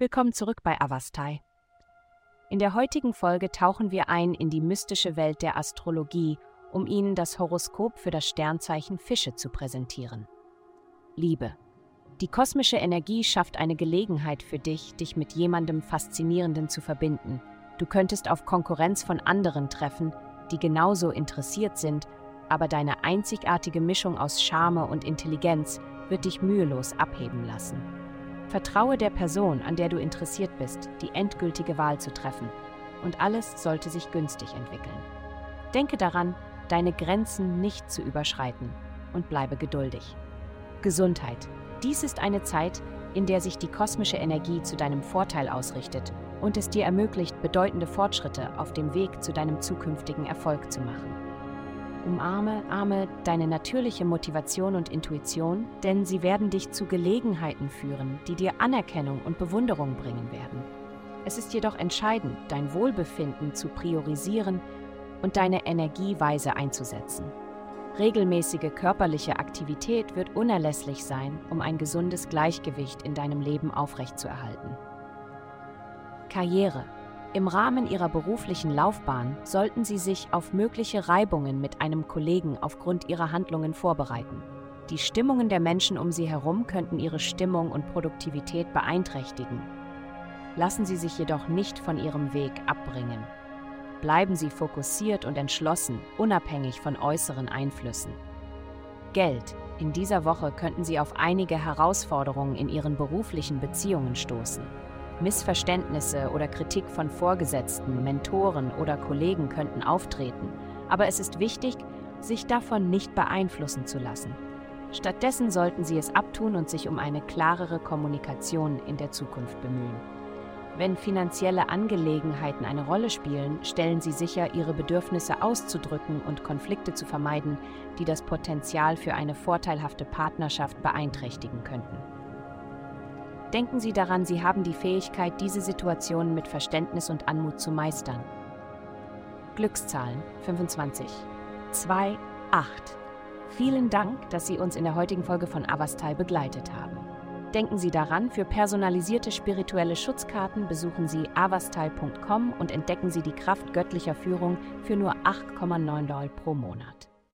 Willkommen zurück bei Avastai. In der heutigen Folge tauchen wir ein in die mystische Welt der Astrologie, um Ihnen das Horoskop für das Sternzeichen Fische zu präsentieren. Liebe. Die kosmische Energie schafft eine Gelegenheit für dich, dich mit jemandem Faszinierenden zu verbinden. Du könntest auf Konkurrenz von anderen treffen, die genauso interessiert sind, aber deine einzigartige Mischung aus Charme und Intelligenz wird dich mühelos abheben lassen. Vertraue der Person, an der du interessiert bist, die endgültige Wahl zu treffen, und alles sollte sich günstig entwickeln. Denke daran, deine Grenzen nicht zu überschreiten und bleibe geduldig. Gesundheit. Dies ist eine Zeit, in der sich die kosmische Energie zu deinem Vorteil ausrichtet und es dir ermöglicht, bedeutende Fortschritte auf dem Weg zu deinem zukünftigen Erfolg zu machen. Umarme, arme deine natürliche Motivation und Intuition, denn sie werden dich zu Gelegenheiten führen, die dir Anerkennung und Bewunderung bringen werden. Es ist jedoch entscheidend, dein Wohlbefinden zu priorisieren und deine Energie weise einzusetzen. Regelmäßige körperliche Aktivität wird unerlässlich sein, um ein gesundes Gleichgewicht in deinem Leben aufrechtzuerhalten. Karriere. Im Rahmen Ihrer beruflichen Laufbahn sollten Sie sich auf mögliche Reibungen mit einem Kollegen aufgrund Ihrer Handlungen vorbereiten. Die Stimmungen der Menschen um Sie herum könnten Ihre Stimmung und Produktivität beeinträchtigen. Lassen Sie sich jedoch nicht von Ihrem Weg abbringen. Bleiben Sie fokussiert und entschlossen, unabhängig von äußeren Einflüssen. Geld. In dieser Woche könnten Sie auf einige Herausforderungen in Ihren beruflichen Beziehungen stoßen. Missverständnisse oder Kritik von Vorgesetzten, Mentoren oder Kollegen könnten auftreten, aber es ist wichtig, sich davon nicht beeinflussen zu lassen. Stattdessen sollten Sie es abtun und sich um eine klarere Kommunikation in der Zukunft bemühen. Wenn finanzielle Angelegenheiten eine Rolle spielen, stellen Sie sicher, Ihre Bedürfnisse auszudrücken und Konflikte zu vermeiden, die das Potenzial für eine vorteilhafte Partnerschaft beeinträchtigen könnten. Denken Sie daran, Sie haben die Fähigkeit, diese Situationen mit Verständnis und Anmut zu meistern. Glückszahlen 25 2 8 Vielen Dank, dass Sie uns in der heutigen Folge von Avastai begleitet haben. Denken Sie daran, für personalisierte spirituelle Schutzkarten besuchen Sie avastai.com und entdecken Sie die Kraft göttlicher Führung für nur 8,9 Dollar pro Monat.